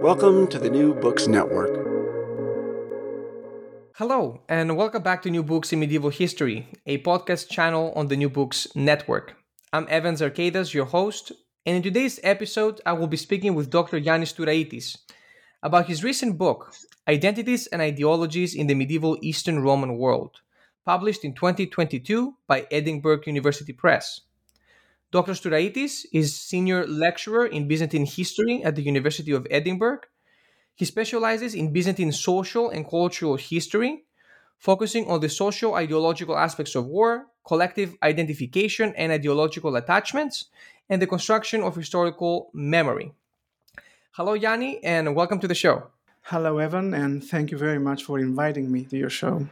Welcome to the New Books Network. Hello, and welcome back to New Books in Medieval History, a podcast channel on the New Books Network. I'm Evans Arcadas, your host, and in today's episode, I will be speaking with Dr. Yannis Stouraitis about his recent book, Identities and Ideologies in the Medieval Eastern Roman World, published in 2022 by Edinburgh University Press. Dr. Stouraitis is senior lecturer in Byzantine history at the University of Edinburgh. He specializes in Byzantine social and cultural history, focusing on the social ideological aspects of war, collective identification and ideological attachments, and the construction of historical memory. Hello, Yanni, and welcome to the show. Hello, Evan, and thank you very much for inviting me to your show.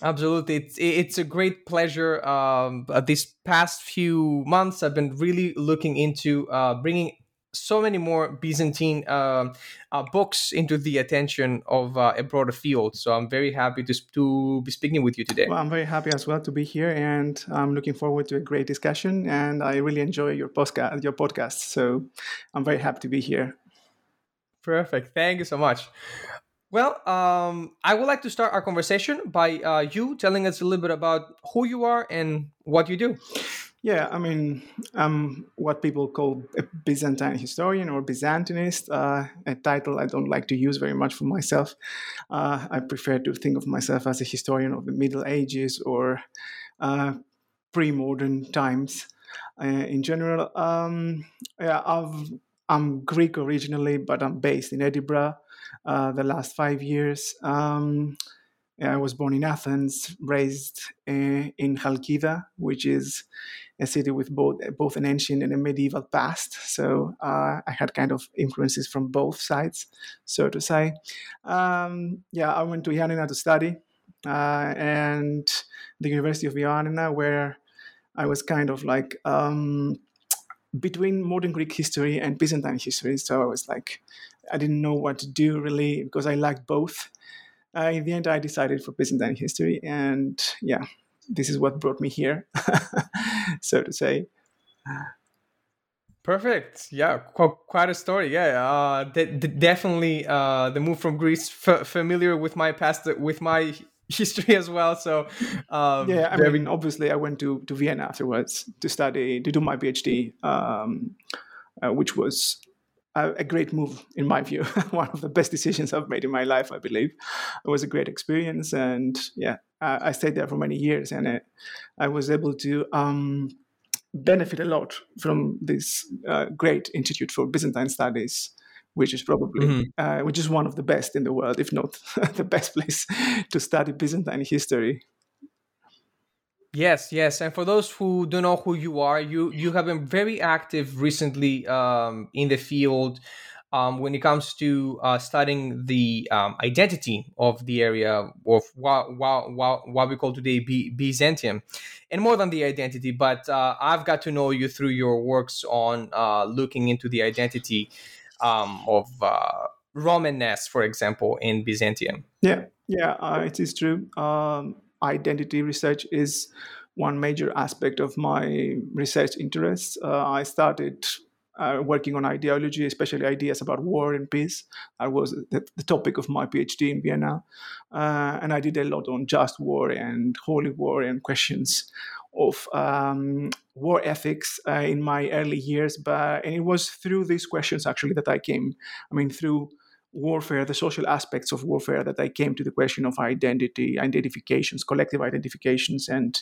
Absolutely, it's it's a great pleasure. Um, uh, these past few months, I've been really looking into uh, bringing so many more Byzantine uh, uh, books into the attention of uh, a broader field. So I'm very happy to to be speaking with you today. Well, I'm very happy as well to be here, and I'm looking forward to a great discussion. And I really enjoy your podcast, your podcast. So I'm very happy to be here. Perfect. Thank you so much. Well, um, I would like to start our conversation by uh, you telling us a little bit about who you are and what you do. Yeah, I mean, I'm what people call a Byzantine historian or Byzantinist, uh, a title I don't like to use very much for myself. Uh, I prefer to think of myself as a historian of the Middle Ages or uh, pre modern times uh, in general. Um, yeah, I've, I'm Greek originally, but I'm based in Edinburgh uh, the last five years. Um, I was born in Athens, raised uh, in Chalkida, which is a city with both both an ancient and a medieval past. So uh, I had kind of influences from both sides, so to say. Um, yeah, I went to Ioannina to study, uh, and the University of Ioannina, where I was kind of like um, between modern Greek history and Byzantine history. So I was like I didn't know what to do really because I liked both. Uh, in the end, I decided for Byzantine history, and yeah, this is what brought me here, so to say. Perfect. Yeah, qu- quite a story. Yeah, uh, de- de- definitely uh, the move from Greece. F- familiar with my past, with my history as well. So um, yeah, I mean, obviously, I went to to Vienna afterwards to study to do my PhD, um, uh, which was a, great move in my view. One of the best decisions i've made in my life i believe. It was a great experience and yeah i, I stayed there for many years and it, i was able to um, benefit a lot from this uh, great institute for byzantine studies which is probably mm-hmm. uh, which is one of the best in the world if not the best place to study byzantine history Yes, yes, and for those who don't know who you are, you you have been very active recently um, in the field um, when it comes to uh, studying the um, identity of the area of what, what, what, we call today B- Byzantium, and more than the identity. But uh, I've got to know you through your works on uh, looking into the identity um, of uh, Romanness, for example, in Byzantium. Yeah, yeah, uh, it is true. Identity research is one major aspect of my research interests. Uh, I started uh, working on ideology, especially ideas about war and peace. That was the, the topic of my PhD in Vienna. Uh, and I did a lot on just war and holy war and questions of um, war ethics uh, in my early years. But and it was through these questions actually that I came. I mean, through warfare, the social aspects of warfare, that I came to the question of identity, identifications, collective identifications, and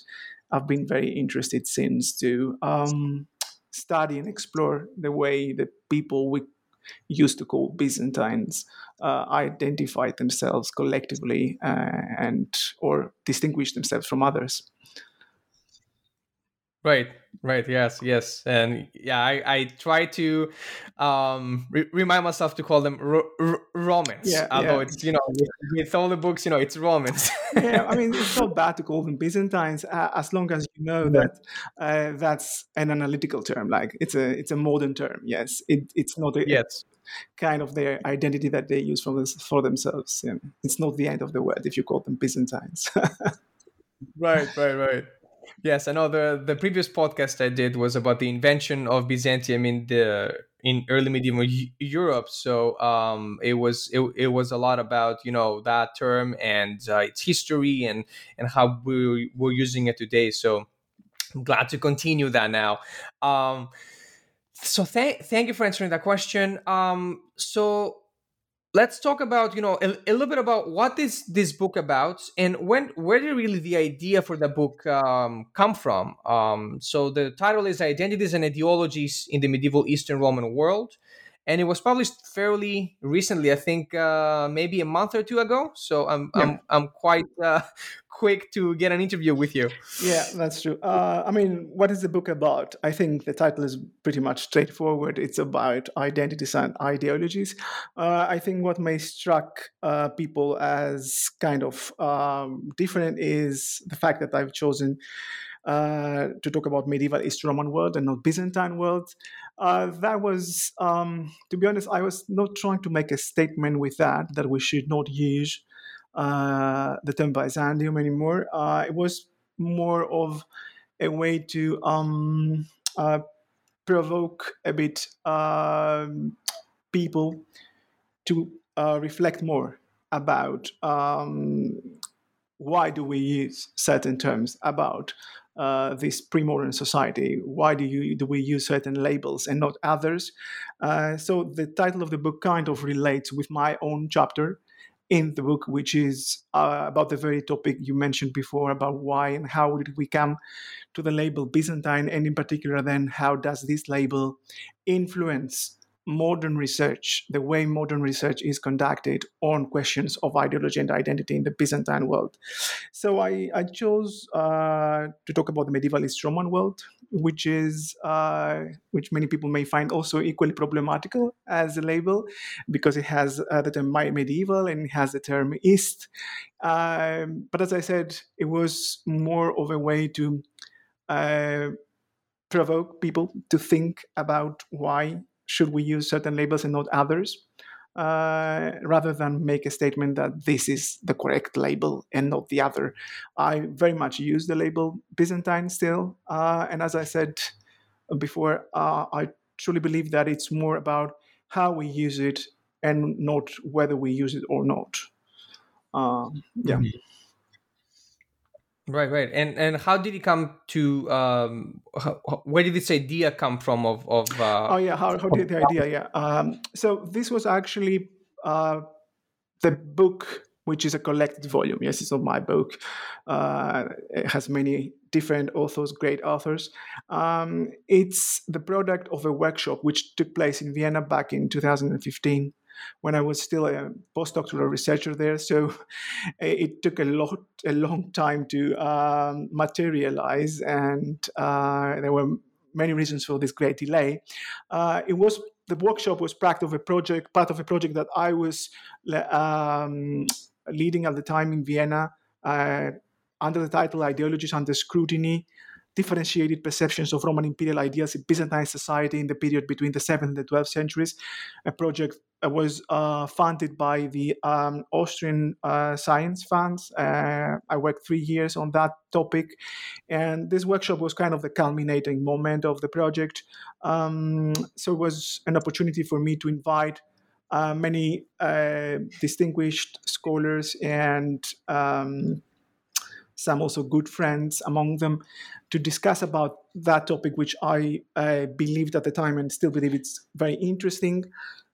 I've been very interested since to um, study and explore the way that people we used to call Byzantines uh, identified themselves collectively uh, and or distinguished themselves from others. Right, right, yes, yes, and yeah, I, I try to um, re- remind myself to call them ro- yeah, although yeah. it's you know with, with, all the books, you know, it's Romans. yeah, I mean, it's not bad to call them Byzantines uh, as long as you know that uh, that's an analytical term, like it's a it's a modern term. Yes, it, it's not a, yes. kind of their identity that they use for this, for themselves. Yeah. It's not the end of the world if you call them Byzantines. right, right, right. Yes, I know the the previous podcast I did was about the invention of Byzantium in the in early medieval Europe. So um, it was it, it was a lot about you know that term and uh, its history and and how we we're using it today. So I'm glad to continue that now. Um, so thank thank you for answering that question. Um, so let's talk about you know a, a, little bit about what is this book about and when where did really the idea for the book um, come from? Um, so the title is identities and ideologies in the medieval eastern roman world and it was published fairly recently i think uh, maybe a month or two ago. So i'm yeah. I'm, I'm quite uh, quick to get an interview with you. Yeah that's true. Uh, i mean what is the book about? I think the title is pretty much straightforward. It's about identities and ideologies. Uh, i think what may struck uh, people as kind of um, different is the fact that i've chosen uh, to talk about medieval East Roman world and not Byzantine world. Uh, that was, um, to be honest, I was not trying to make a statement with that, that we should not use uh, the term Byzantium anymore. Uh, it was more of a way to um, uh, provoke a bit um, people to reflect more about um, why do we use certain terms about uh, this pre-modern society? Why do you do we use certain labels and not others? Uh, so the title of the book kind of relates with my own chapter in the book, which is uh, about the very topic you mentioned before about why and how did we come to the label Byzantine, and in particular, then how does this label influence modern research, the way modern research is conducted on questions of ideology and identity in the Byzantine world. So I, I chose uh, to talk about the medieval East Roman world, which is uh, which many people may find also equally problematical as a label because it has uh, the term medieval and it has the term East. Um, but as I said, it was more of a way to uh, provoke people to think about why should we use certain labels and not others, uh, rather than make a statement that this is the correct label and not the other. I very much use the label Byzantine still, uh, and as I said before, uh, I truly believe that it's more about how we use it and not whether we use it or not. Um, yeah. Mm-hmm. Right, right. And and how did it come to? Um, how, where did this idea come from? Of of uh, oh yeah, how, how did the idea? Yeah. Um, so this was actually uh, the book, which is a collected volume. Yes, it's not my book. Uh, it has many different authors, great authors. Um, it's the product of a workshop which took place in Vienna back in 2015 when I was still a postdoctoral researcher there. So it took a lot, a long time to um, materialize, and uh, there were many reasons for this great delay. Uh, it was the workshop was part of a project, part of a project that I was um, leading at the time in Vienna. Uh, under the title Ideologies Under Scrutiny, differentiated perceptions of Roman imperial ideas in Byzantine society in the period between the 7th and the 12th centuries, a project was uh, funded by the um, Austrian uh, Science Funds. Uh, I worked three years on that topic, and this workshop was kind of the culminating moment of the project. Um, so it was an opportunity for me to invite uh, many uh, distinguished scholars and um, some also good friends among them to discuss about that topic, which I uh, believed at the time and still believe it's very interesting.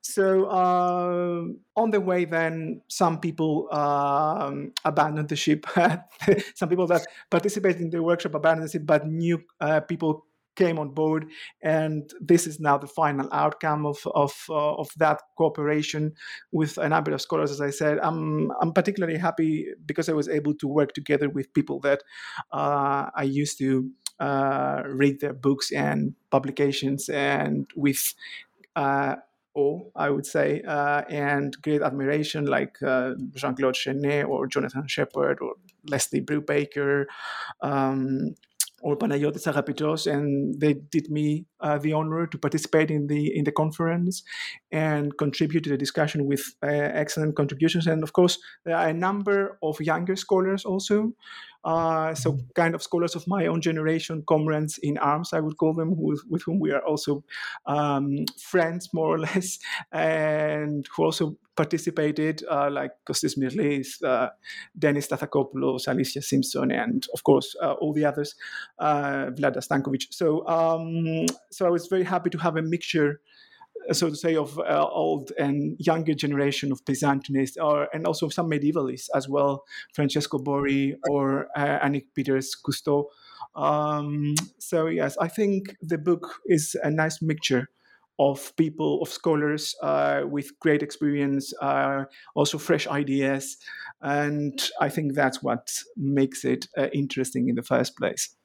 So uh, on the way, then some people um, abandoned the ship. some people that participated in the workshop abandoned the ship, but new uh, people came on board, and this is now the final outcome of of uh, of that cooperation with a number of scholars. As I said, I'm I'm particularly happy because I was able to work together with people that uh, I used to uh, read their books and publications, and with uh, awe, I would say, uh, and great admiration, like uh, Jean Claude Cheynet or Jonathan Shepard or Leslie Brubaker, um, or Panayotis Agapitos, and they did me uh, the honor to participate in the in the conference and contribute to the discussion with uh, excellent contributions. And of course, there are a number of younger scholars also. Uh, so, kind of scholars of my own generation, comrades in arms, I would call them, with, with whom we are also um, friends, more or less, and who also participated, uh, like Kostis Smyrlis, uh, Dennis Stathakopoulos, Alicia Simpson, and of course uh, all the others, uh, Vlada Stankovic. So, um, so I was very happy to have a mixture so to say, of uh, old and younger generation of Byzantinists, or and also some medievalists as well, Francesco Borri or uh, Annick Peters Custot. Um, so yes, I think the book is a nice mixture of people, of scholars uh, with great experience, uh, also fresh ideas, and I think that's what makes it uh, interesting in the first place.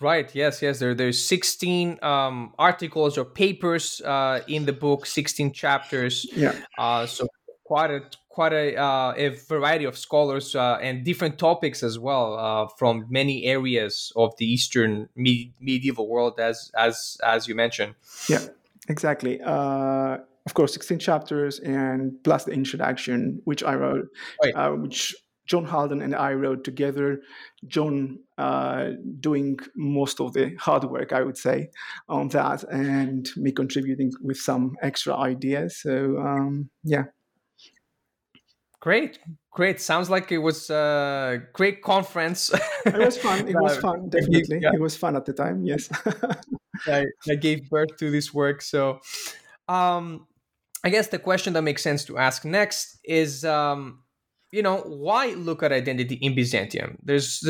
Right. Yes. Yes. There. There's 16 um, articles or papers uh, in the book. 16 chapters. Yeah. Uh, so quite a quite a, uh, a variety of scholars uh, and different topics as well uh, from many areas of the Eastern me- medieval world, as as as you mentioned. Yeah. Exactly. Uh, of course, 16 chapters and plus the introduction, which I wrote, right. which John Haldon and I wrote together. John uh, doing most of the hard work, I would say, on that, and me contributing with some extra ideas. So um, yeah. Great, great. Sounds like it was a great conference. it was fun. It was fun, definitely. Yeah. It was fun at the time. Yes. I, I gave birth to this work. So, um, I guess the question that makes sense to ask next is um, you know, why look at identity in Byzantium? There's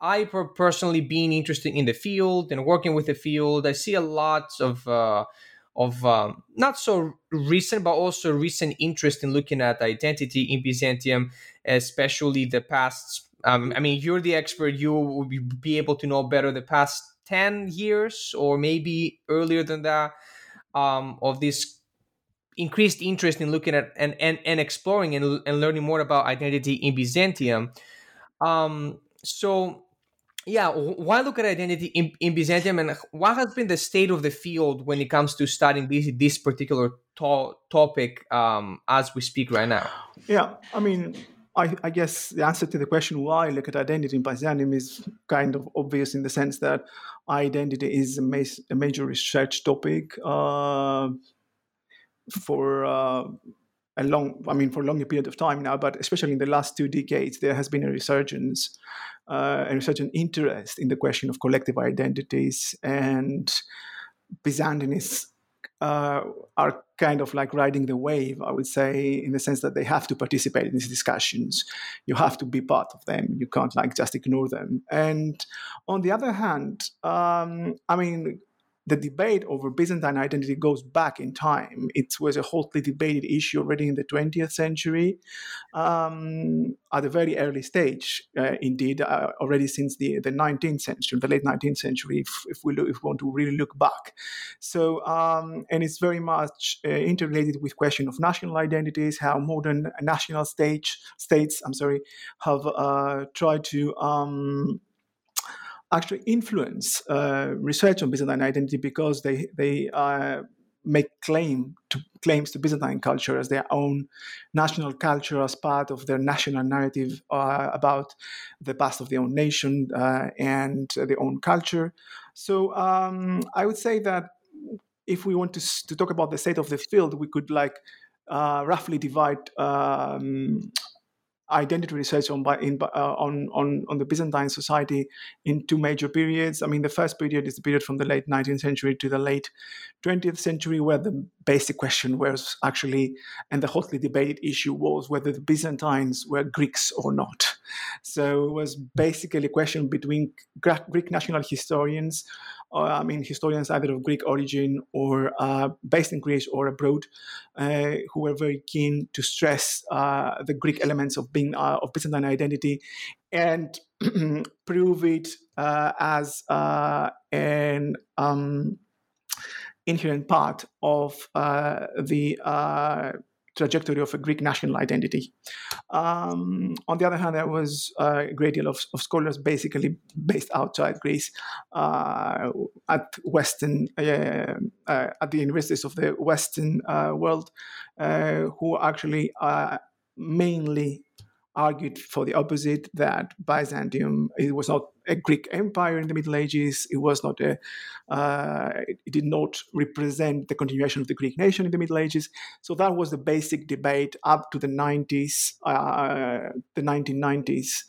I personally being interested in the field and working with the field, I see a lot of uh, of um, not so recent, but also recent interest in looking at identity in Byzantium, especially the past. Um, I mean, you're the expert; you will be able to know better the past ten years, or maybe earlier than that, um, of this increased interest in looking at and and, and exploring and, and learning more about identity in Byzantium. Um, so yeah, why look at identity in, in Byzantium and what has been the state of the field when it comes to studying this this particular to- topic um, as we speak right now? Yeah, I mean, I, I, guess the answer to the question why look at identity in Byzantium is kind of obvious in the sense that identity is a, a major research topic. Uh, for uh, a long, I mean, for a longer period of time now, but especially in the last two decades, there has been a resurgence, uh, a resurgent interest in the question of collective identities, and Byzantinists uh, are kind of like riding the wave, I would say, in the sense that they have to participate in these discussions. You have to be part of them. You can't like just ignore them. And on the other hand, um, I mean, the debate over Byzantine identity goes back in time. It was a hotly debated issue already in the 20th century, um, at a very early stage, uh, indeed, uh, already since the, the 19th century, the late 19th century, if, if, we, look, if we want to really look back. So, um, and it's very much uh, interrelated with question of national identities, how modern national stage, states, I'm sorry, have uh, tried to um, actually influence uh, research on Byzantine identity because they they uh, make claim to claims to Byzantine culture as their own national culture as part of their national narrative uh, about the past of their own nation uh, and their own culture. So um, I would say that if we want to, to talk about the state of the field, we could like uh, roughly divide um, identity research on, in, uh, on, on, on the Byzantine society in two major periods. I mean, the first period is the period from the late 19th century to the late 20th century, where the basic question was actually, and the hotly debated issue was whether the Byzantines were Greeks or not. So it was basically a question between Greek national historians I mean, historians either of Greek origin or uh, based in Greece or abroad, uh, who were very keen to stress uh, the Greek elements of being of Byzantine identity and prove it as an um, inherent part of the trajectory of a Greek national identity. Um, on the other hand, there was a great deal of, of scholars basically based outside Greece uh, at Western, uh, uh, at the universities of the Western uh, world, uh, who actually are mainly argued for the opposite that Byzantium it was not a Greek empire in the Middle Ages. It was not a uh, it did not represent the continuation of the Greek nation in the Middle Ages. So that was the basic debate up to the 90s, uh, the 1990s.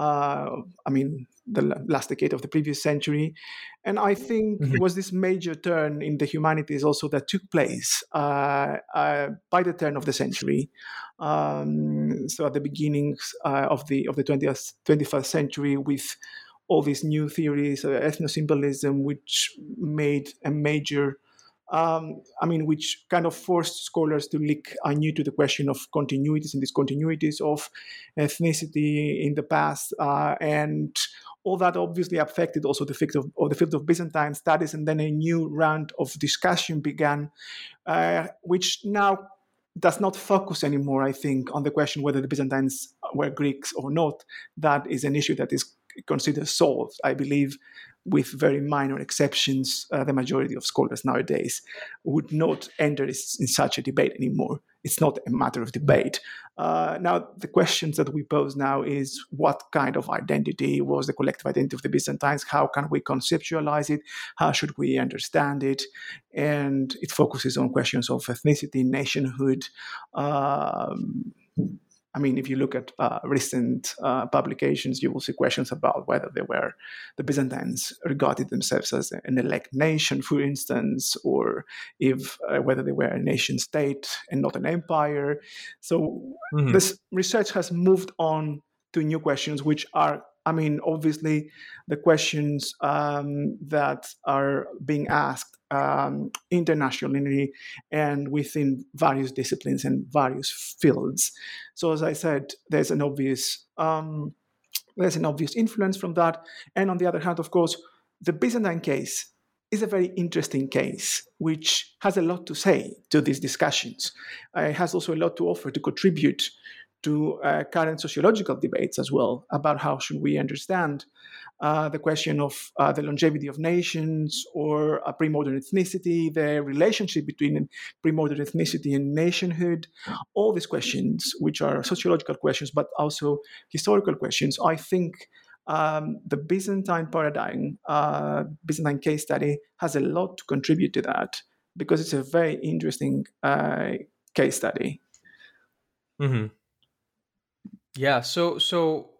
Uh, I mean, the last decade of the previous century. And I think mm-hmm. it was this major turn in the humanities also that took place uh, uh, by the turn of the century. Um, so at the beginnings uh, of the of the 20th 21st century, with all these new theories, uh, ethnosymbolism, which made a major um, I mean, which kind of forced scholars to look anew to the question of continuities and discontinuities of ethnicity in the past, uh, and all that obviously affected also the field of, the field of Byzantine studies, and then a new round of discussion began, uh, which now does not focus anymore, I think, on the question whether the Byzantines were Greeks or not. That is an issue that is considered solved. I believe with very minor exceptions, uh, the majority of scholars nowadays would not enter in such a debate anymore. It's not a matter of debate. Uh, now, the questions that we pose now is what kind of identity was the collective identity of the Byzantines? How can we conceptualize it? How should we understand it? And it focuses on questions of ethnicity, nationhood. Um, I mean, if you look at uh, recent uh, publications, you will see questions about whether they were the Byzantines regarded themselves as an elect nation, for instance, or if uh, whether they were a nation state and not an empire. So mm-hmm. this research has moved on to new questions, which are I mean, obviously, the questions um, that are being asked um, internationally and within various disciplines and various fields. So, as I said, there's an obvious um, there's an obvious influence from that. And on the other hand, of course, the Byzantine case is a very interesting case, which has a lot to say to these discussions. Uh, it has also a lot to offer to contribute to uh, current sociological debates as well about how should we understand uh, the question of uh, the longevity of nations or a pre-modern ethnicity, the relationship between pre-modern ethnicity and nationhood, all these questions, which are sociological questions but also historical questions, I think um, the Byzantine paradigm, uh, Byzantine case study, has a lot to contribute to that because it's a very interesting uh, case study. Mm-hmm. Yeah. So so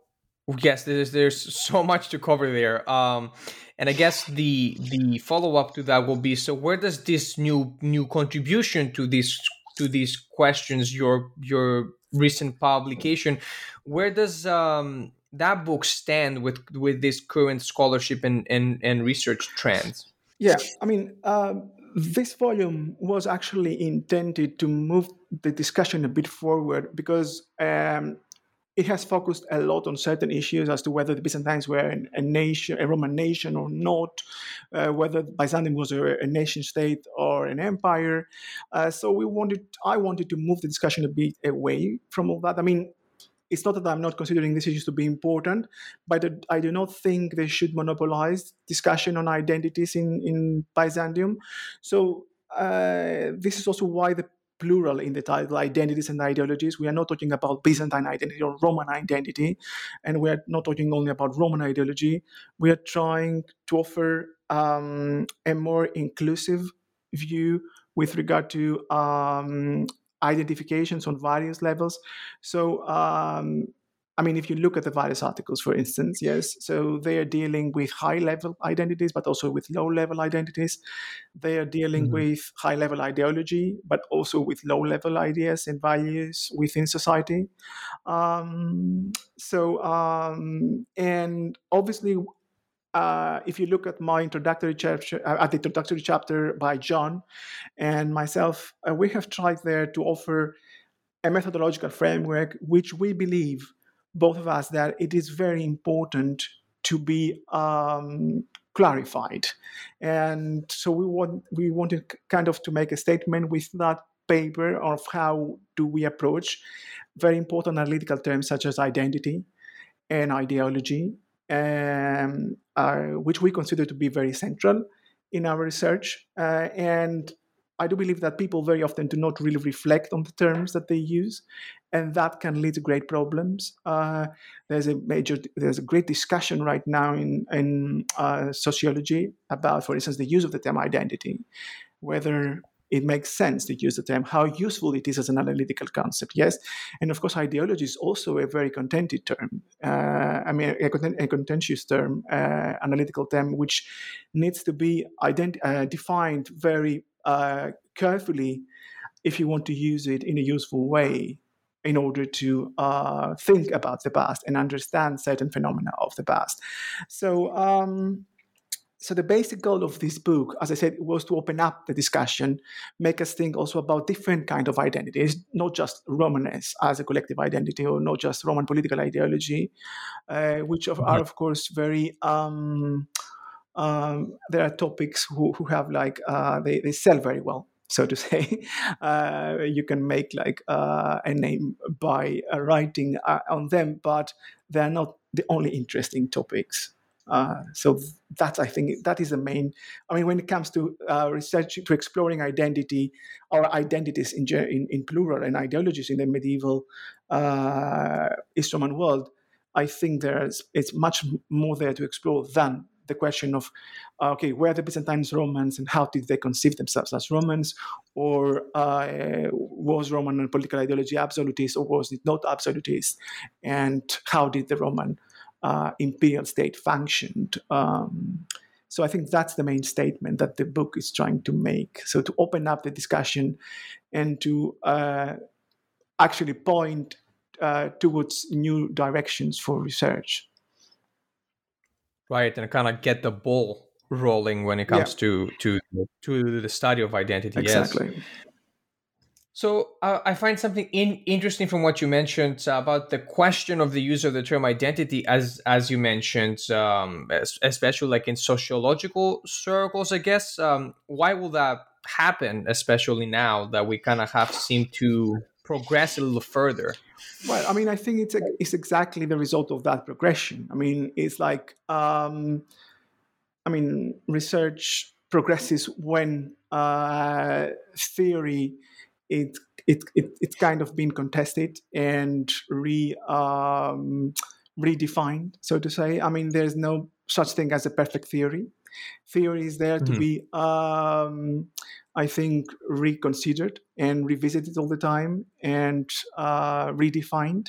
yes, there's there's so much to cover there. Um, and I guess the the follow up to that will be so where does this new new contribution to this to these questions your your recent publication where does um that book stand with with this current scholarship and and, and research trends yeah i mean um, this volume was actually intended to move the discussion a bit forward because um, it has focused a lot on certain issues as to whether the Byzantines were a nation, a Roman nation or not, uh, whether Byzantium was a, a, nation state or an empire. Uh, so we wanted, I wanted to move the discussion a bit away from all that. I mean, it's not that I'm not considering these issues to be important, but I do not think they should monopolize discussion on identities in, in Byzantium. So uh, this is also why the plural in the title identities and ideologies. We are not talking about byzantine identity or roman identity and we are not talking only about roman ideology. We are trying to offer um, a more inclusive view with regard to um, identifications on various levels. So um, I mean, if you look at the various articles, for instance, yes, so they are dealing with high level identities, but also with low level identities. They are dealing mm-hmm. with high level ideology, but also with low level ideas and values within society. Um, so, um, and obviously, uh, if you look at my introductory chapter, uh, at the introductory chapter by John and myself, uh, we have tried there to offer a methodological framework which we believe, both of us, that it is very important to be um, clarified. And so we want we wanted kind of to make a statement with that paper of how do we approach very important analytical terms such as identity and ideology um, uh, which we consider to be very central in our research. Uh, and I do believe that people very often do not really reflect on the terms that they use, and that can lead to great problems. Uh, there's a major, there's a great discussion right now in in uh, sociology about, for instance, the use of the term identity, whether it makes sense to use the term, how useful it is as an analytical concept, yes? And of course, ideology is also a very contentious term. Uh, I mean, a, a contentious term, uh, analytical term, which needs to be ident- uh, defined very uh, carefully if you want to use it in a useful way in order to uh, think about the past and understand certain phenomena of the past. So, um, so the basic goal of this book as i said was to open up the discussion make us think also about different kind of identities not just romanness as a collective identity or not just roman political ideology uh, which are, are, of course very um, um, there are topics who, who have like uh, they, they sell very well so to say uh, you can make like uh, a name by uh, writing uh, on them but they're not the only interesting topics uh, so that's I think that is the main. I mean, when it comes to research to exploring identity or identities in, in, in plural and ideologies in the medieval uh, East Roman world, I think there's it's much more there to explore than the question of okay, where the Byzantines Romans and how did they conceive themselves as Romans, or uh, was Roman political ideology absolutist or was it not absolutist, and how did the Roman uh, imperial state functioned. Um, so I think that's the main statement that the book is trying to make. So to open up the discussion and to uh, actually point uh, towards new directions for research. Right, and kind of get the ball rolling when it comes yeah. to to to the study of identity. Exactly. Yes. So uh, I find something in, interesting from what you mentioned uh, about the question of the use of the term identity, as as you mentioned, um, especially like in sociological circles. I guess um, why will that happen, especially now that we kind of have seemed to progress a little further? Well, I mean, I think it's a, it's exactly the result of that progression. I mean, it's like um, I mean, research progresses when uh, theory it, it, it, it's kind of been contested and re, um, redefined, so to say. I mean, there's no such thing as a perfect theory. Theory is there mm-hmm. to be, um, I think, reconsidered and revisited all the time and uh, redefined.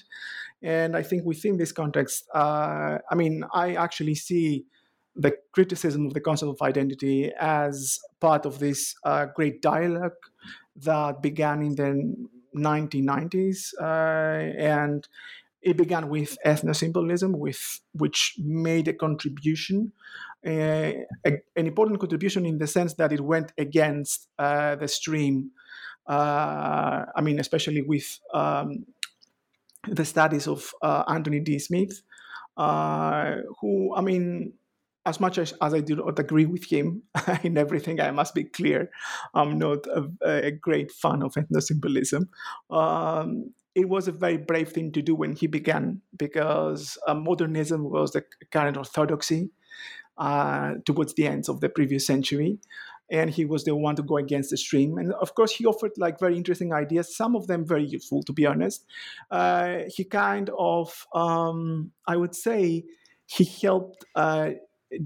And I think within this context, uh, I mean, I actually see the criticism of the concept of identity as part of this uh, great dialogue that began in the 1990s, uh, and it began with ethnosymbolism, with which made a contribution, a, an important contribution in the sense that it went against uh, the stream. Uh, I mean, especially with um, the studies of uh, Anthony D. Smith, who, I mean, as much as, as I do not agree with him in everything, I must be clear, I'm not a, a great fan of ethnosymbolism. Um, it was a very brave thing to do when he began because uh, modernism was the current orthodoxy uh, towards the ends of the previous century. And he was the one to go against the stream. And of course, he offered like very interesting ideas, some of them very useful, to be honest. Uh, he kind of, um, I would say, he helped uh,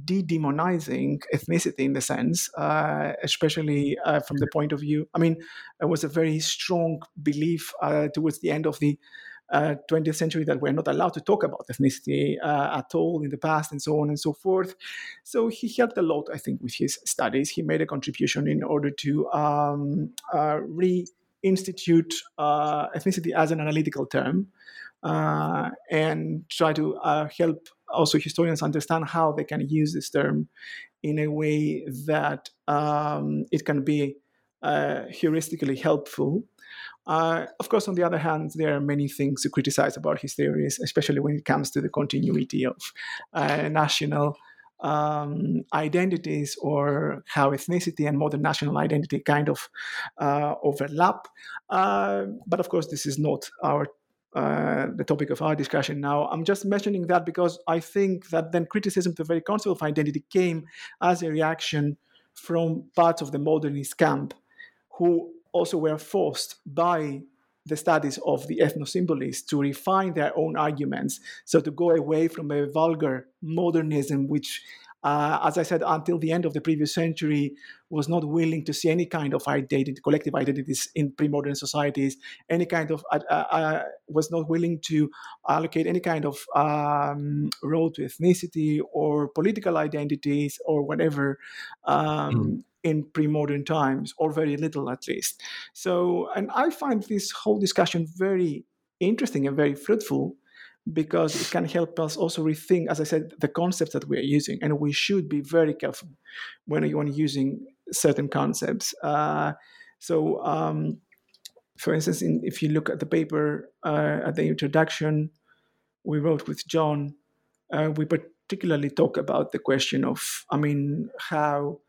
de-demonizing ethnicity in the sense, uh, especially uh, from the point of view. I mean, it was a very strong belief uh, towards the end of the uh, 20th century that we're not allowed to talk about ethnicity uh, at all in the past and so on and so forth. So he helped a lot, I think, with his studies. He made a contribution in order to um, uh, reinstitute uh, ethnicity as an analytical term uh, and try to uh, help also historians understand how they can use this term in a way that um, it can be heuristically helpful uh, of course, on the other hand, there are many things to criticize about his theories, especially when it comes to the continuity of uh, national um, identities or how ethnicity and modern national identity kind of uh, overlap. Uh, but of course, this is not our uh, the topic of our discussion now. I'm just mentioning that because I think that then criticism to the very concept of identity came as a reaction from parts of the modernist camp who also were forced by the studies of the ethnosymbolists to refine their own arguments. So to go away from a vulgar modernism, which, uh, as I said, until the end of the previous century, was not willing to see any kind of identity, collective identities in pre-modern societies, any kind of uh, uh, was not willing to allocate any kind of um, role to ethnicity or political identities or whatever. Um, mm in pre-modern times, or very little at least. So, and I find this whole discussion very interesting and very fruitful because it can help us also rethink, as I said, the concepts that we are using, and we should be very careful when you're using certain concepts. Uh, so, um, for instance, in, if you look at the paper uh, at the introduction we wrote with John, uh, we particularly talk about the question of, I mean, how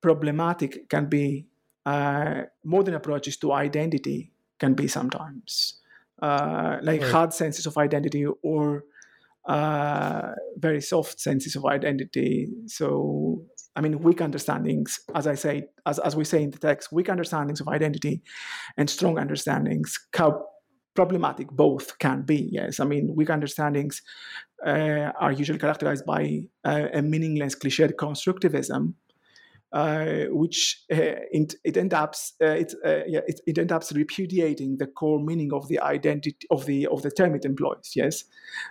problematic can be uh, modern approaches to identity can be sometimes. Uh, like right. hard senses of identity or uh, very soft senses of identity. So i mean weak understandings as i say as, as we say in the text weak understandings of identity and strong understandings how problematic both can be yes. I mean weak understandings uh, are usually characterized by uh, a meaningless cliched constructivism uh, which uh, it, it ends up uh, it, uh, yeah, it, it ends up repudiating the core meaning of the identity of the of the term it employs. Yes,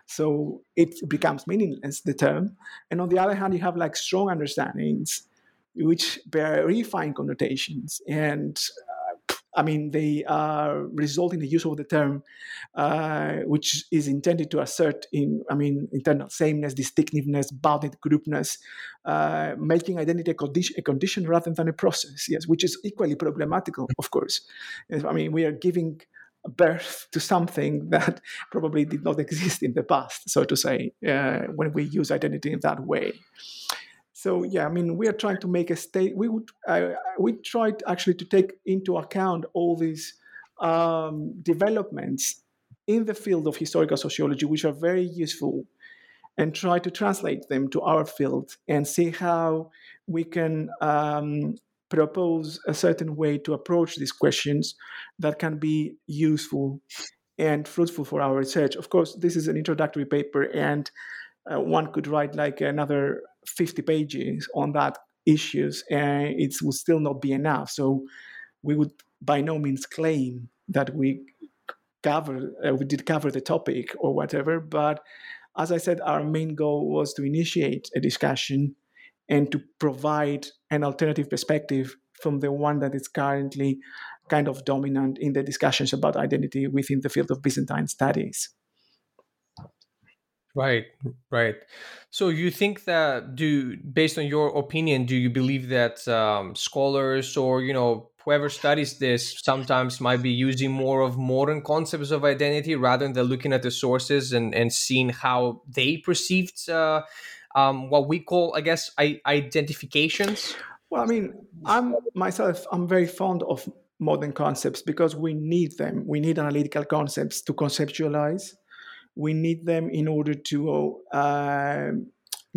so it becomes meaningless the term, and on the other hand, you have like strong understandings which bear refined connotations and I mean, they uh, result in the use of the term, uh, which is intended to assert in, I mean, internal sameness, distinctiveness, bounded groupness, uh, making identity a condition, a condition rather than a process. Yes, which is equally problematical, of course. I mean, we are giving birth to something that probably did not exist in the past, so to say, uh, when we use identity in that way. So yeah, I mean, we are trying to make a state. We would uh, we tried actually to take into account all these um, developments in the field of historical sociology, which are very useful, and try to translate them to our field and see how we can um, propose a certain way to approach these questions that can be useful and fruitful for our research. Of course, this is an introductory paper, and uh, one could write like another 50 pages on that issues and it would still not be enough. So we would by no means claim that we cover uh, we did cover the topic or whatever but as i said our main goal was to initiate a discussion and to provide an alternative perspective from the one that is currently kind of dominant in the discussions about identity within the field of byzantine studies Right, right. So you think that do based on your opinion, do you believe that um, scholars or you know whoever studies this sometimes might be using more of modern concepts of identity rather than looking at the sources and and seeing how they perceived uh, um, what we call, I guess, I- identifications? Well, I mean, I'm myself, I'm very fond of modern concepts because we need them. We need analytical concepts to conceptualize we need them in order to uh,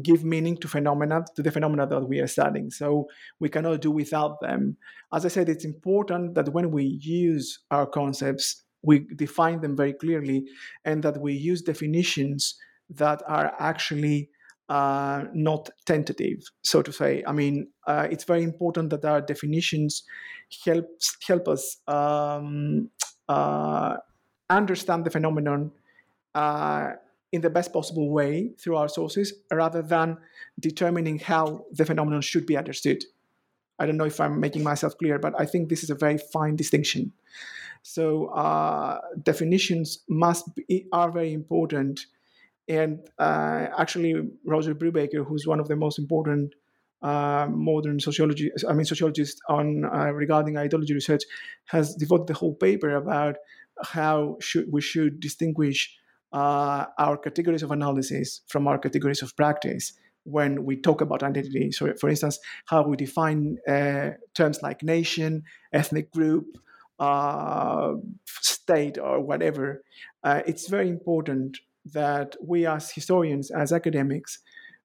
give meaning to phenomena to the phenomena that we are studying so we cannot do without them as i said it's important that when we use our concepts we define them very clearly and that we use definitions that are actually uh, not tentative, so to say. I mean, uh, it's very important that our definitions help help us um, uh, understand the phenomenon uh, in the best possible way through our sources rather than determining how the phenomenon should be understood. I don't know if I'm making myself clear, but I think this is a very fine distinction. So uh, definitions must be, are very important, and uh, actually Roger Brubaker, who's one of the most important uh, modern sociology, I mean sociologists on uh, regarding ideology research, has devoted the whole paper about how should we should distinguish uh, our categories of analysis from our categories of practice when we talk about identity. So, for instance, how we define uh, terms like nation, ethnic group, uh, state, or whatever. Uh, it's very important that we, as historians, as academics,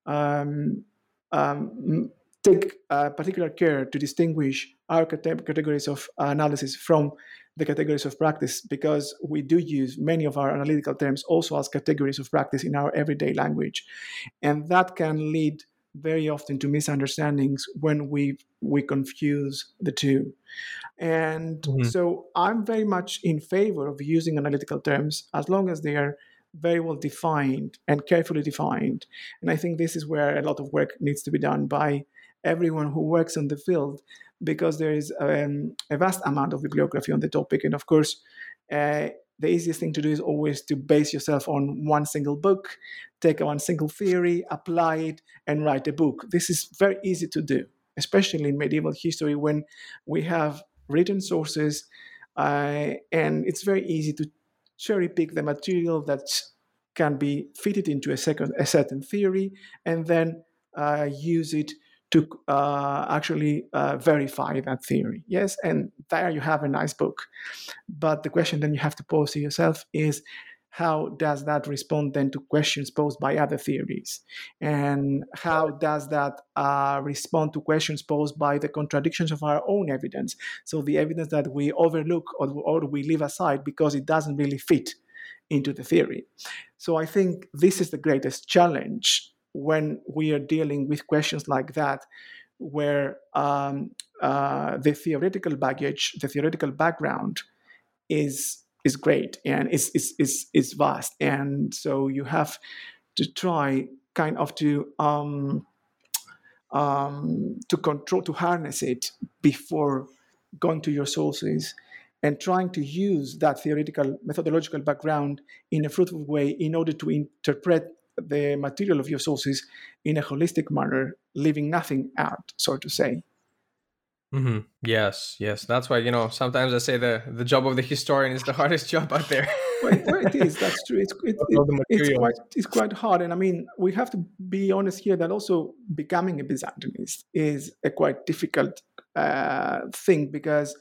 um, um, take uh, particular care to distinguish our categories of analysis from the categories of practice because we do use many of our analytical terms also as categories of practice in our everyday language. And that can lead very often to misunderstandings when we we confuse the two. And mm-hmm. so I'm very much in favor of using analytical terms as long as they are very well defined and carefully defined. And I think this is where a lot of work needs to be done by everyone who works in the field because there is um, a vast amount of bibliography on the topic. And of course, uh, the easiest thing to do is always to base yourself on one single book, take one single theory, apply it, and write a book. This is very easy to do, especially in medieval history when we have written sources, uh, and it's very easy to cherry pick the material that can be fitted into a, second, a certain theory and then uh, use it to uh, actually uh, verify that theory. Yes, and there you have a nice book. But the question then you have to pose to yourself is how does that respond then to questions posed by other theories? And how does that uh, respond to questions posed by the contradictions of our own evidence? So the evidence that we overlook or, or we leave aside because it doesn't really fit into the theory. So I think this is the greatest challenge when we are dealing with questions like that, where um, uh, the theoretical baggage, the theoretical background is is great and is, is, is, is vast. And so you have to try kind of to um, um, to control, to harness it before going to your sources and trying to use that theoretical methodological background in a fruitful way in order to interpret the material of your sources in a holistic manner, leaving nothing out, so to say. Mm-hmm. Yes, yes. That's why you know sometimes I say the the job of the historian is the hardest job out there. well, well, it is. That's true. It's it, it, it's quite it's quite hard, and I mean we have to be honest here that also becoming a Byzantinist is a quite difficult uh, thing because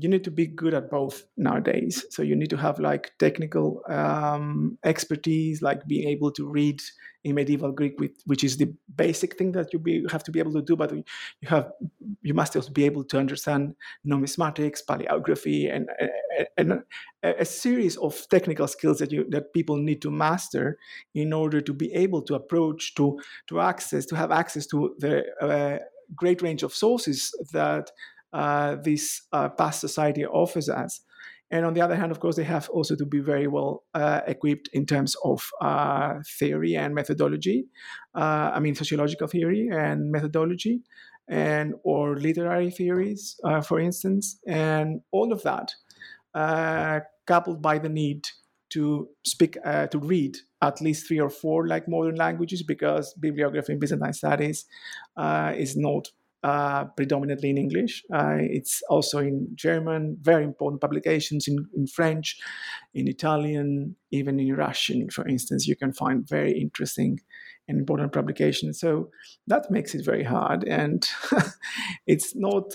you need to be good at both nowadays. So you need to have like technical um, expertise, like being able to read in medieval Greek, with, which is the basic thing that you be, have to be able to do. But you have you must also be able to understand numismatics, paleography, and, and, a, a, series of technical skills that you that people need to master in order to be able to approach to to access to have access to the uh, great range of sources that uh, this uh, past society offers us. And on the other hand, of course, they have also to be very well uh, equipped in terms of uh, theory and methodology. Uh, I mean, sociological theory and methodology, and or literary theories, uh, for instance, and all of that, coupled by the need to speak, to read at least three or four like modern languages, because bibliography in Byzantine studies is not uh, predominantly in English. Uh, it's also in German, very important publications in, in, French, in Italian, even in Russian, for instance. You can find very interesting and important publications. So that makes it very hard. And it's not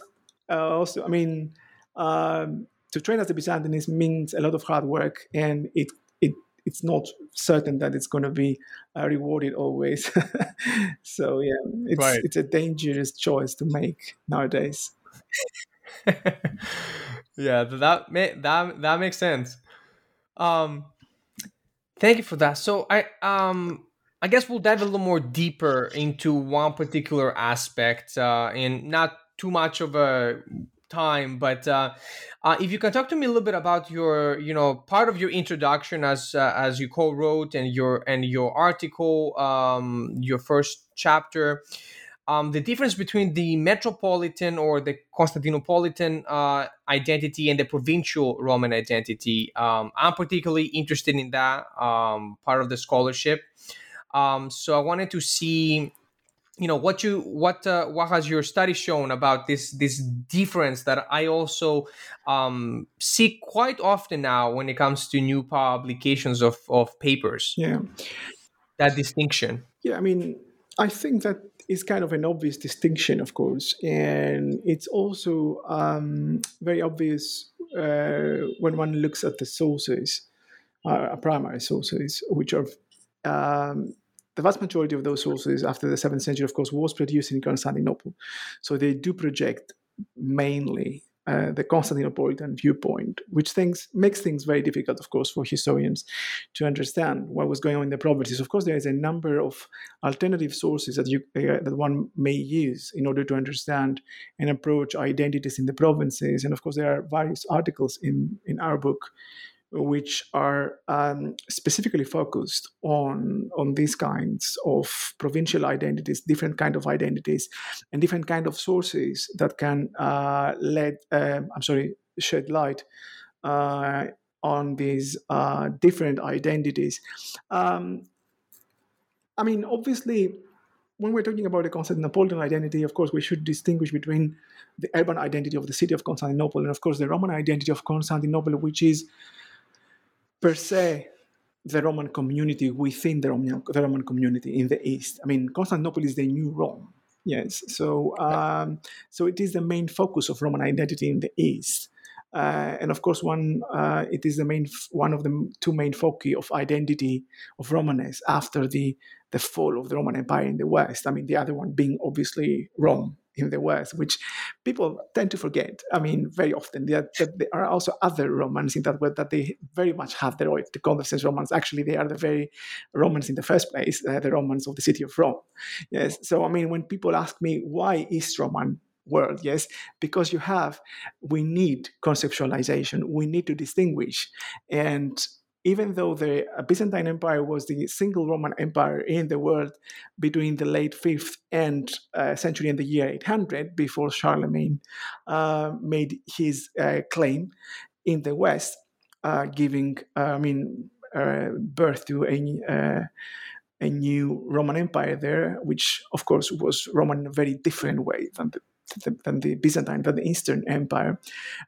uh, also, I mean, um, to train as a Byzantinist means a lot of hard work and it it's not certain that it's going to be uh, rewarded always. so yeah, it's right. it's a dangerous choice to make nowadays. yeah, that that that makes sense. Um, thank you for that. So I um I guess we'll dive a little more deeper into one particular aspect, uh, and not too much of a time, but uh, uh, if you can talk to me a little bit about your, you know, part of your introduction as uh, as you co-wrote and your and your article, um, your first chapter, um, the difference between the metropolitan or the Constantinopolitan uh, identity and the provincial Roman identity. Um, I'm particularly interested in that um, part of the scholarship. Um, so I wanted to see you know what you what uh, what has your study shown about this this difference that I also um, see quite often now when it comes to new publications of of papers. Yeah, that distinction. Yeah, I mean, I think that is kind of an obvious distinction, of course, and it's also um, very obvious uh, when one looks at the sources, uh, primary sources, which are um, the vast majority of those sources after the 7th century, of course, was produced in Constantinople. So they do project mainly uh, the Constantinopolitan viewpoint, which things makes things very difficult, of course, for historians to understand what was going on in the provinces. Of course, there is a number of alternative sources that you uh, that one may use in order to understand and approach identities in the provinces. And of course, there are various articles in in our book which are um, specifically focused on on these kinds of provincial identities, different kind of identities, and different kind of sources that can uh, let um, I'm sorry shed light uh, on these uh, different identities. Um, I mean, obviously, when we're talking about the Constantinopolitan identity, of course, we should distinguish between the urban identity of the city of Constantinople and, of course, the Roman identity of Constantinople, which is per se the Roman community within the Roman, the Roman community in the East. I mean, Constantinople is the new Rome. Yes, so um, so it is the main focus of Roman identity in the East, uh, and of course, one uh, it is the main one of the two main foci of identity of Romanness after the the fall of the Roman Empire in the West. I mean, the other one being obviously Rome in the West, which people tend to forget. I mean, very often there, there are also other Romans in that way that they very much have the to call themselves Romans. Actually, they are the very Romans in the first place, uh, the Romans of the city of Rome. Yes. So, I mean, when people ask me why East Roman world, yes, because you have, we need conceptualization. We need to distinguish, and even though the Byzantine Empire was the single Roman empire in the world between the late 5th and uh, century and the year 800, before Charlemagne uh, made his uh, claim in the West, uh, giving, uh, I mean, uh, birth to a, a new Roman Empire there, which of course was Roman in a very different way than the than the Byzantine, than the Eastern Empire.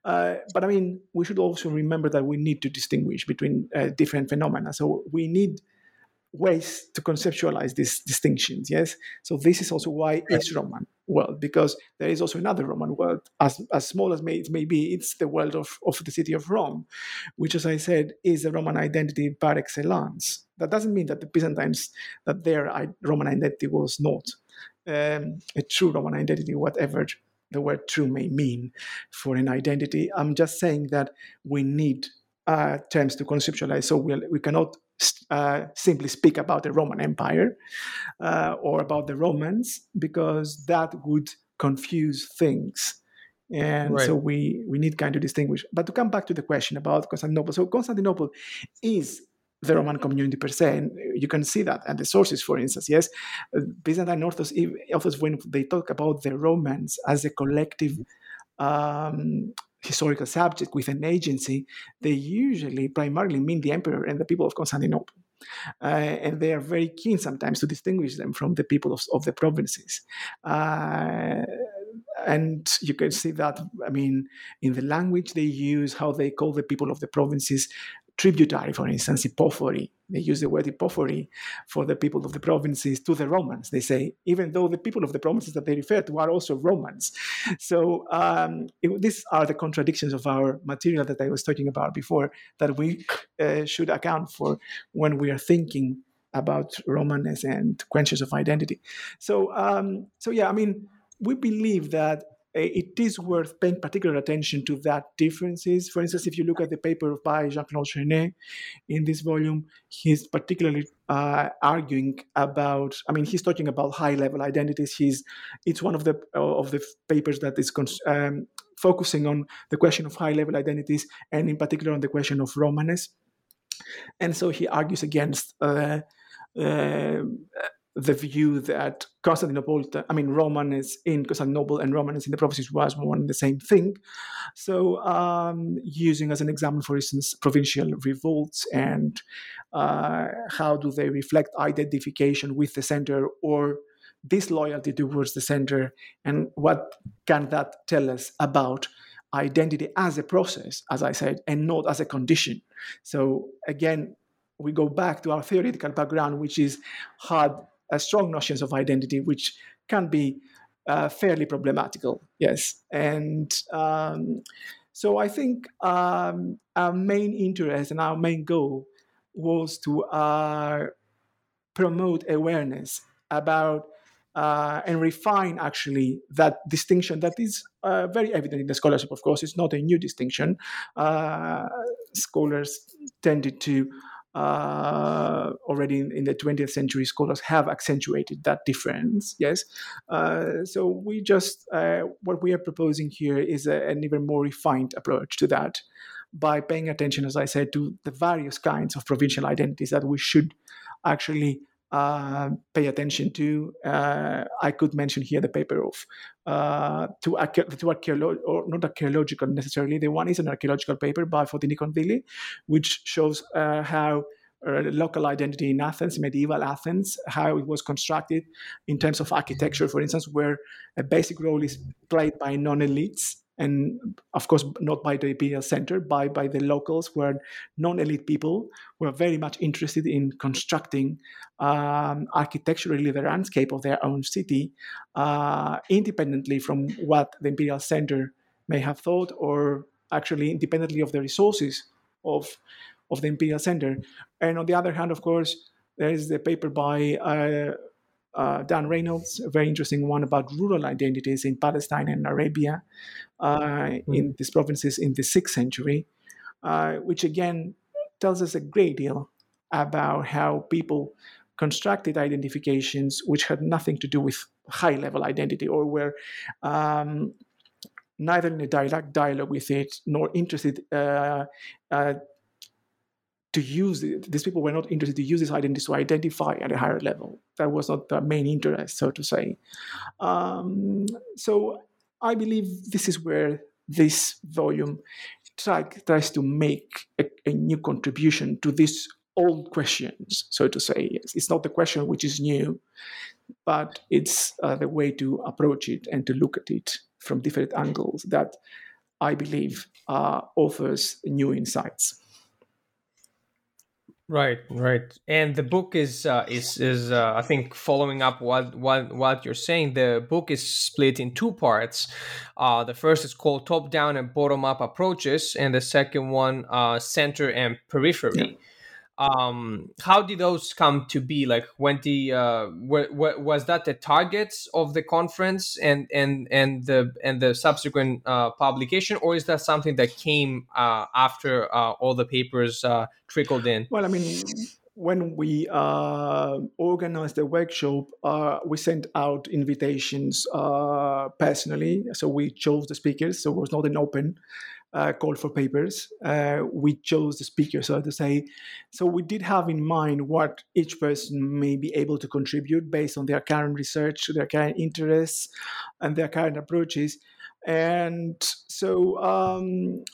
Uh, but I mean, we should also remember that we need to distinguish between uh, different phenomena. So we need ways to conceptualize these distinctions. Yes. So this is also why it's Roman world because there is also another Roman world, as as small as may, it may be. It's the world of of the city of Rome, which, as I said, is a Roman identity par excellence. That doesn't mean that the Byzantines that their Roman identity was not um, a true Roman identity, whatever the word true may mean for an identity. I'm just saying that we need uh, terms to conceptualize. So we, we cannot uh, simply speak about the Roman Empire uh, or about the Romans because that would confuse things. And right. so we, we need kind of distinguish. But to come back to the question about Constantinople, so Constantinople is the Roman community per se. And you can see that and the sources, for instance. Yes, Byzantine Orthodox authors, when they talk about the Romans as a collective um, historical subject with an agency, they usually primarily mean the emperor and the people of Constantinople. Uh, and they are very keen sometimes to distinguish them from the people of, of the provinces. Uh, and you can see that, I mean, in the language they use, how they call the people of the provinces tributary, for instance, Hypophori. They use the word Hypophori for the people of the provinces to the Romans. They say, even though the people of the provinces that they refer to are also Romans. So um, it, these are the contradictions of our material that I was talking about before that we uh, should account for when we are thinking about Romanness and questions of identity. So, um, so yeah, I mean, we believe that it is worth paying particular attention to that differences. For instance, if you look at the paper by Jean-Claude Cheynet in this volume, he's particularly uh, arguing about. I mean, he's talking about high-level identities. He's it's one of the of the papers that is um, focusing on the question of high level identities and in particular on the question of Romanness. And so he argues against uh, uh, the view that Constantinople, I mean, Romanness in Constantinople and Romanness in the provinces was one and the same thing. So, um, using as an example, for instance, provincial revolts and uh, how do they reflect identification with the center or disloyalty towards the center, and what can that tell us about identity as a process, as I said, and not as a condition. So, again, we go back to our theoretical background, which is uh, strong notions of identity, which can be uh, fairly problematical. Yes, and um, so I think um, our main interest and our main goal was to uh, promote awareness about uh, and refine actually that distinction that is uh, very evident in the scholarship. Of course, it's not a new distinction. Uh, scholars tended to uh, already in, in, the 20th century, scholars have accentuated that difference. Yes, uh, so we just uh, what we are proposing here is a, an even more refined approach to that by paying attention, as I said, to the various kinds of provincial identities that we should actually uh, pay attention to. Uh, I could mention here the paper of uh, to archeolo- or not archaeological necessarily. The one is an archaeological paper by Fotini Kondyli, which shows uh, how uh, local identity in Athens, medieval Athens, how it was constructed in terms of architecture, for instance, where a basic role is played by non-elites and of course not by the imperial center by by the locals who are non-elite people who are very much interested in constructing um, architecturally the landscape of their own city uh, independently from what the imperial center may have thought or actually independently of the resources of of the imperial center. And on the other hand of course there is the paper by uh, uh, Dan Reynolds, a very interesting one about rural identities in Palestine and Arabia, uh, mm-hmm. in these provinces in the sixth century, uh, which again tells us a great deal about how people constructed identifications which had nothing to do with high level identity or were um, neither in a direct dialogue with it nor interested uh, uh, to use it. These people were not interested to use this identity to identify at a higher level. That was not the main interest, so to say. Um, so I believe this is where this volume tries to make a, a, new contribution to these old questions, so to say. It's not the question which is new, but it's uh, the way to approach it and to look at it from different angles that I believe uh, offers new insights. Right, right, and the book is uh, is is uh, I think following up what what what you're saying. The book is split in two parts. Uh, the first is called Top Down and Bottom Up Approaches, and the second one uh, Center and Periphery. Yeah um how did those come to be like when the uh wh- wh- was that the targets of the conference and and and the and the subsequent uh publication or is that something that came uh after uh, all the papers uh trickled in well i mean when we uh, organized the workshop, uh, we sent out invitations uh, personally. So we chose the speakers, so it was not an open uh, call for papers. Uh, we chose the speaker, so to say. So we did have in mind what each person may be able to contribute based on their current research, their current interests, and their current approaches. And so, um,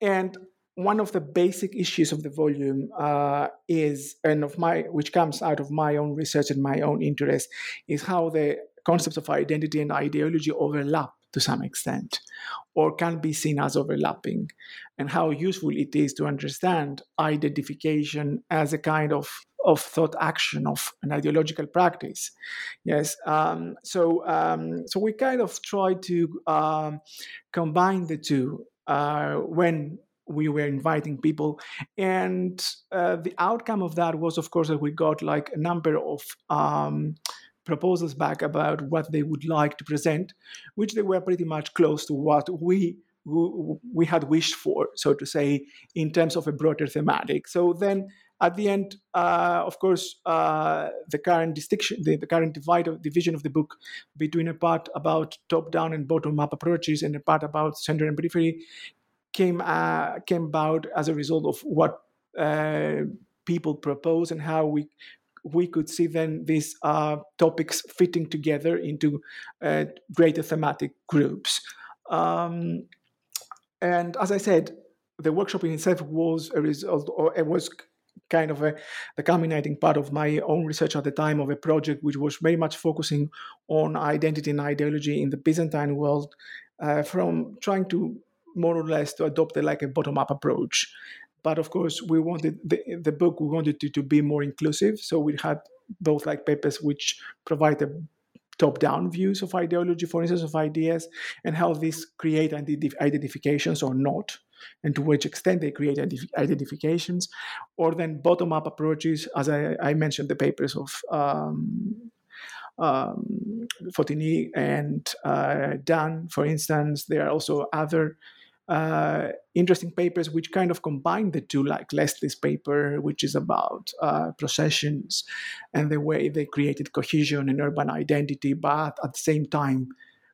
and one of the basic issues of the volume uh, is, and of my, which comes out of my own research and my own interest, is how the concepts of identity and ideology overlap to some extent or can be seen as overlapping, and how useful it is to understand identification as a kind of of thought action of an ideological practice. Yes um, so um, so we kind of try to um, combine the two uh, when we were inviting people. And uh, the outcome of that was of course that we got like a number of um, proposals back about what they would like to present, which they were pretty much close to what we we had wished for, so to say, in terms of a broader thematic. So then at the end, uh, of course, uh, the current distinction, the, the, current divide of division of the book between a part about top-down and bottom-up approaches and a part about center and periphery came uh, came about as a result of what uh, people propose and how we we could see then these uh, topics fitting together into uh, greater thematic groups. Um, and as I said, the workshop in itself was a result, or it was kind of a, the culminating part of my own research at the time of a project which was very much focusing on identity and ideology in the Byzantine world, uh, from trying to more or less to adopt a, like a bottom-up approach. But of course, we wanted the, the book. We wanted to, to be more inclusive, so we had both like papers which provide a top-down views of ideology, for instance, of ideas, and how these create identifications or not and to which extent they create identifications, or then bottom up approaches, as I, I, mentioned, the papers of um, um, Fotini and uh, Dan, for instance. There are also other uh, interesting papers which kind of combine the two, like Leslie's paper, which is about uh, processions and the way they created cohesion and urban identity, but at the same time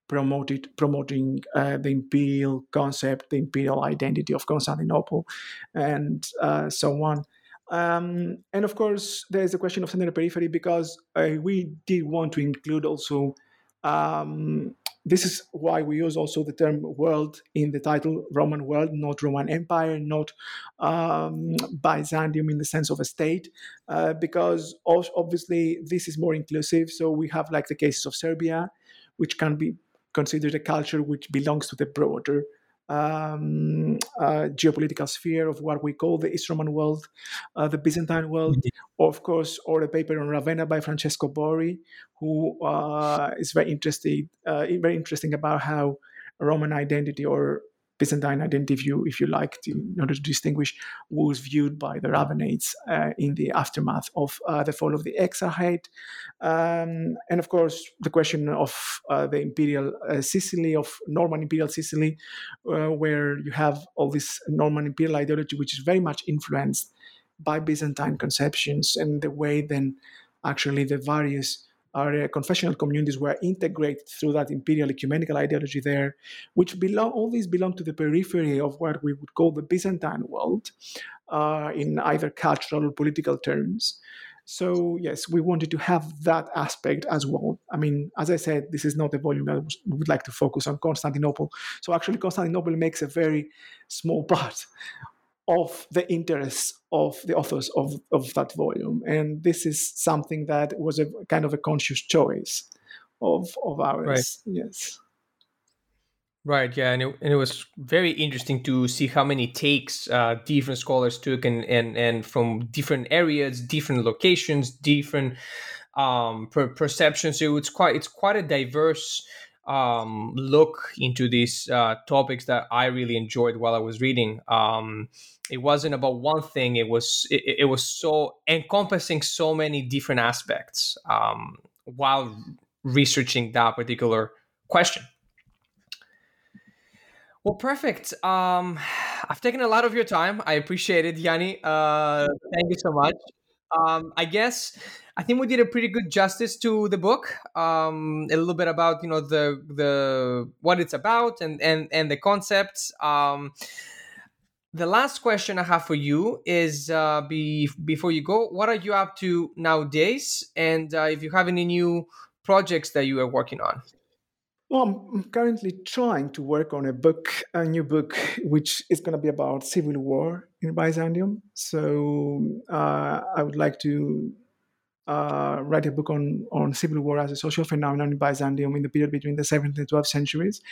promoted promoting uh, the imperial concept, the imperial identity of Constantinople, and uh, so on. Um, and of course, there is the question of center periphery because uh, we did want to include also. Um, this is why we use also the term world in the title Roman world, not Roman Empire, not um, Byzantium in the sense of a state, uh, because obviously this is more inclusive. So we have like the cases of Serbia, which can be considered a culture which belongs to the broader um, uh, geopolitical sphere of what we call the East Roman world, uh, the Byzantine world, of course, or a paper on Ravenna by Francesco Borri, who uh, is very interested, uh, very interesting about how Roman identity or Byzantine identity, you, if you like, to, in order to distinguish, who was viewed by the Ravennates uh, in the aftermath of uh, the fall of the Exarchate. Um, and of course, the question of uh, the imperial uh, Sicily, of Norman imperial Sicily, uh, where you have all this Norman imperial ideology, which is very much influenced by Byzantine conceptions and the way then actually the various our uh, confessional communities were integrated through that imperial ecumenical ideology there, which belong all these belong to the periphery of what we would call the Byzantine world, uh, in either cultural or political terms. So yes, we wanted to have that aspect as well. I mean, as I said, this is not a volume that we would like to focus on Constantinople. So actually, Constantinople makes a very small part of the interests of the authors of, of that volume. And this is something that was a kind of a conscious choice of, of ours. Right. Yes. Right, yeah, and it, and it was very interesting to see how many takes uh, different scholars took, and, and and from different areas, different locations, different um, per- perceptions. So it's quite it's quite a diverse um, look into these uh, topics that I really enjoyed while I was reading. Um, it wasn't about one thing; it was it, it was so encompassing so many different aspects um, while researching that particular question. Well, perfect. Um, I've taken a lot of your time. I appreciate it, Yanni. Uh, thank you so much. Um, I guess I think we did a pretty good justice to the book. Um, a little bit about you know the the what it's about and and and the concepts. Um, the last question I have for you is uh, be, before you go, what are you up to nowadays, and uh, if you have any new projects that you are working on? Well, I'm currently trying to work on a book, a new book, which is going to be about civil war in Byzantium. So uh, I would like to uh, write a book on, on civil war as a social phenomenon in Byzantium in the period between the 7th and 12th centuries,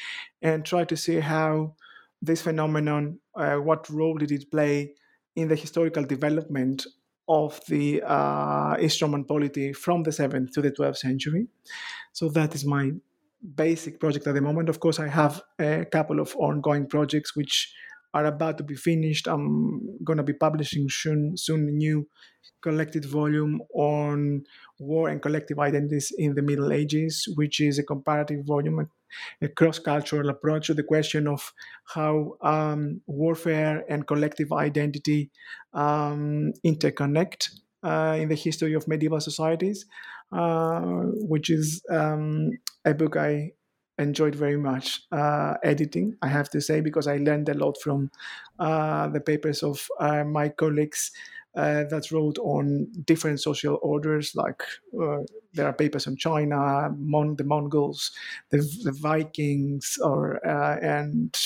and try to see how this phenomenon, uh, what role did it play in the historical development of the uh, East Roman polity from the 7th to the 12th century. So that is my basic project at the moment. Of course, I have a couple of ongoing projects which are about to be finished. I'm going to be publishing soon, soon a new collected volume on war and collective identities in the Middle Ages, which is a comparative volume, a, cross cultural approach to the question of how um, warfare and collective identity um, interconnect uh, in the history of medieval societies, which is um, a book I enjoyed very much uh, editing, I have to say, because I learned a lot from uh, the papers of uh, my colleagues uh, that wrote on different social orders. Like uh, there are papers on China, Mon- the Mongols, the, the Vikings, or uh, and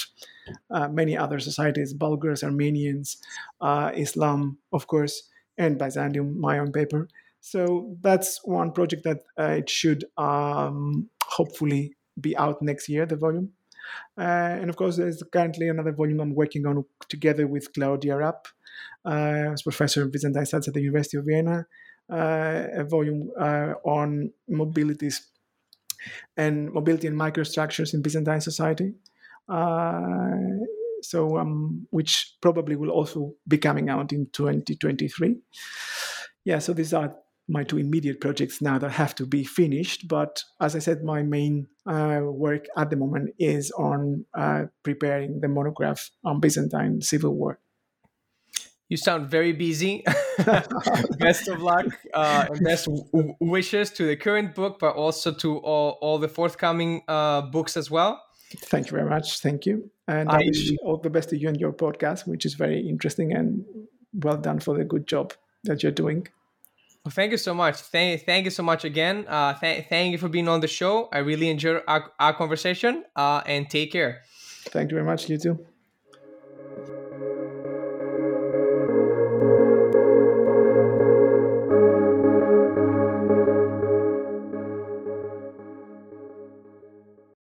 many other societies, Bulgars, Armenians, Islam, of course, and Byzantium, my own paper. So that's one project that it should um, hopefully be out next year, the volume. Uh, and of course, there's currently another volume I'm working on together with Claudia Rapp, uh, professor of Byzantine Studies at the University of Vienna, uh, a volume uh, on mobilities and mobility and microstructures in Byzantine society. Uh, so, um, which probably will also be coming out in 2023. Yeah, so these are my two immediate projects now that have to be finished. But as I said, my main uh, work at the moment is on uh, preparing the monograph on Byzantine civil war. You sound very busy. best of luck uh, and best w- wishes to the current book, but also to all, all the forthcoming uh, books as well. Thank you very much. Thank you. And I, I wish all the best to you and your podcast, which is very interesting and well done for the good job that you're doing. Well, thank you so much. Thank, thank you so much again. Uh, th- thank you for being on the show. I really enjoyed our, our conversation uh, and take care. Thank you very much. You too.